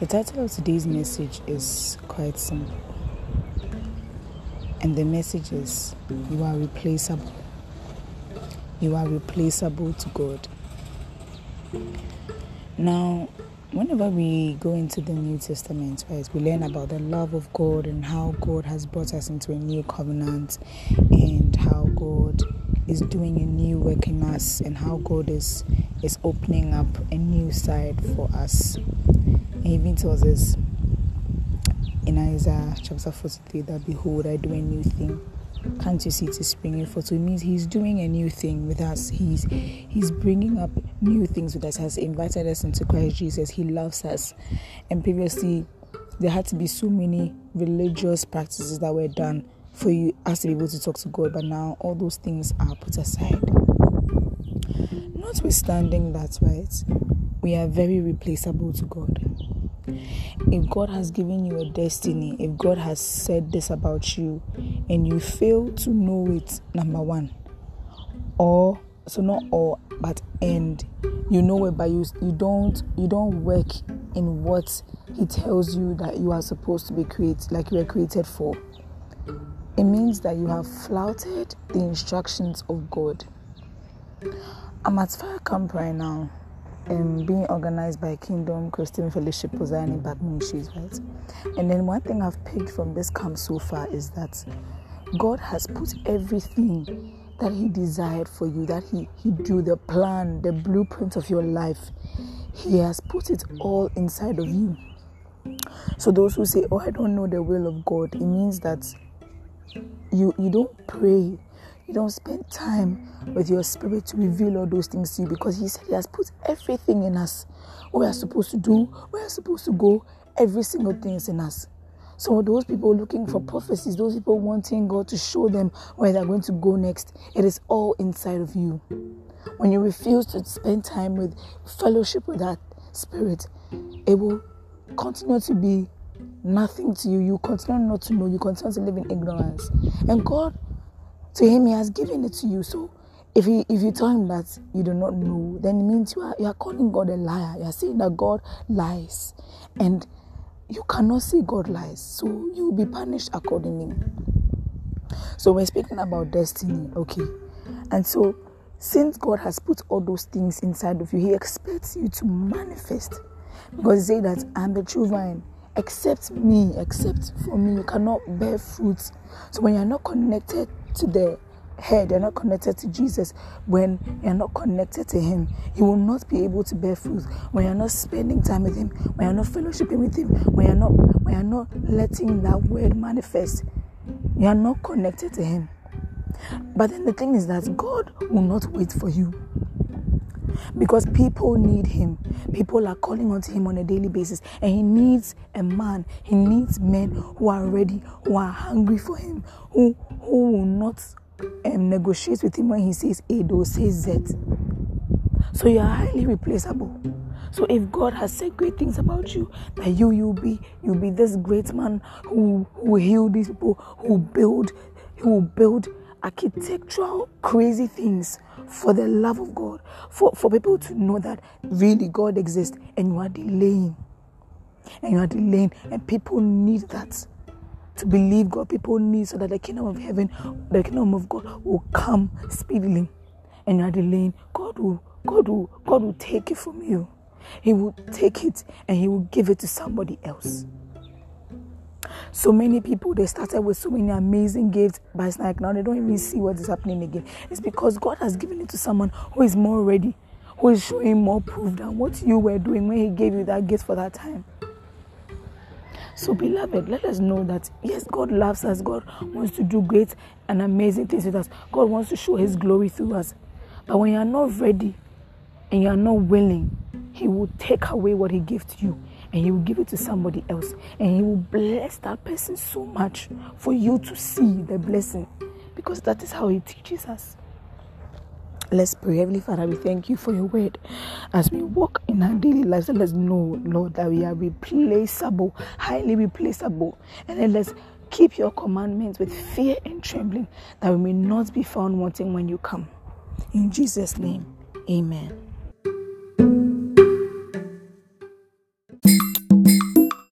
The title of today's message is quite simple. And the message is You are replaceable. You are replaceable to God. Now, whenever we go into the New Testament, right, we learn about the love of God and how God has brought us into a new covenant and how God is doing a new work in us and how God is is opening up a new side for us. Even tells us in Isaiah chapter 43 that behold, I do a new thing. Can't you see it is springing forth? So it means He's doing a new thing with us. He's He's bringing up new things with us. Has invited us into Christ Jesus. He loves us. And previously, there had to be so many religious practices that were done for you us to be able to talk to God. But now all those things are put aside. Notwithstanding that, right, we are very replaceable to God. If God has given you a destiny, if God has said this about you, and you fail to know it, number one, or so not all, but end you know it, but you you don't you don't work in what He tells you that you are supposed to be created, like you were created for. It means that you have flouted the instructions of God. I'm at fire camp right now um, being organized by Kingdom Christian Fellowship Ozani Back Ministries, right? And then one thing I've picked from this camp so far is that God has put everything that He desired for you, that He He drew the plan, the blueprint of your life. He has put it all inside of you. So those who say, "Oh, I don't know the will of God," it means that you you don't pray you don't spend time with your spirit to reveal all those things to you because He said He has put everything in us. What we are supposed to do, where we are supposed to go, every single thing is in us. So those people looking for prophecies, those people wanting God to show them where they're going to go next, it is all inside of you. When you refuse to spend time with fellowship with that spirit, it will continue to be nothing to you. You continue not to know. You continue to live in ignorance. And God to him, he has given it to you. So if he if you tell him that you do not know, then it means you are you are calling God a liar. You are saying that God lies. And you cannot see God lies. So you will be punished accordingly. So we're speaking about destiny, okay. And so since God has put all those things inside of you, He expects you to manifest. Because He say that I'm the true vine except me, except for me, you cannot bear fruit. So when you're not connected to the head, you're not connected to Jesus, when you're not connected to Him, you will not be able to bear fruit. When you're not spending time with Him, when you're not fellowshipping with Him, when you're not when you're not letting that word manifest, you're not connected to Him. But then the thing is that God will not wait for you because people need him. People are calling on him on a daily basis, and he needs a man. He needs men who are ready, who are hungry for him, who who will not um, negotiate with him when he says A, they'll say Z. So you are highly replaceable. So if God has said great things about you, that you you'll be you'll be this great man who who heal these people, who build, who will build architectural crazy things for the love of God, for, for people to know that really God exists and you are delaying. And you are delaying, and people need that to believe God. People need so that the kingdom of heaven, the kingdom of God will come speedily. And you are delaying, God will, God will, God will take it from you. He will take it and He will give it to somebody else. So many people they started with so many amazing gifts, it's like now they don't even see what is happening again. It's because God has given it to someone who is more ready, who is showing more proof than what you were doing when He gave you that gift for that time. So, beloved, let us know that yes, God loves us. God wants to do great and amazing things with us. God wants to show His glory through us. But when you are not ready and you are not willing, He will take away what He gave to you and He will give it to somebody else. And He will bless that person so much for you to see the blessing because that is how He teaches us. Let's pray. Heavenly Father, we thank you for your word. As we walk in our daily lives, let us know, Lord, that we are replaceable, highly replaceable. And then let's keep your commandments with fear and trembling, that we may not be found wanting when you come. In Jesus' name, amen.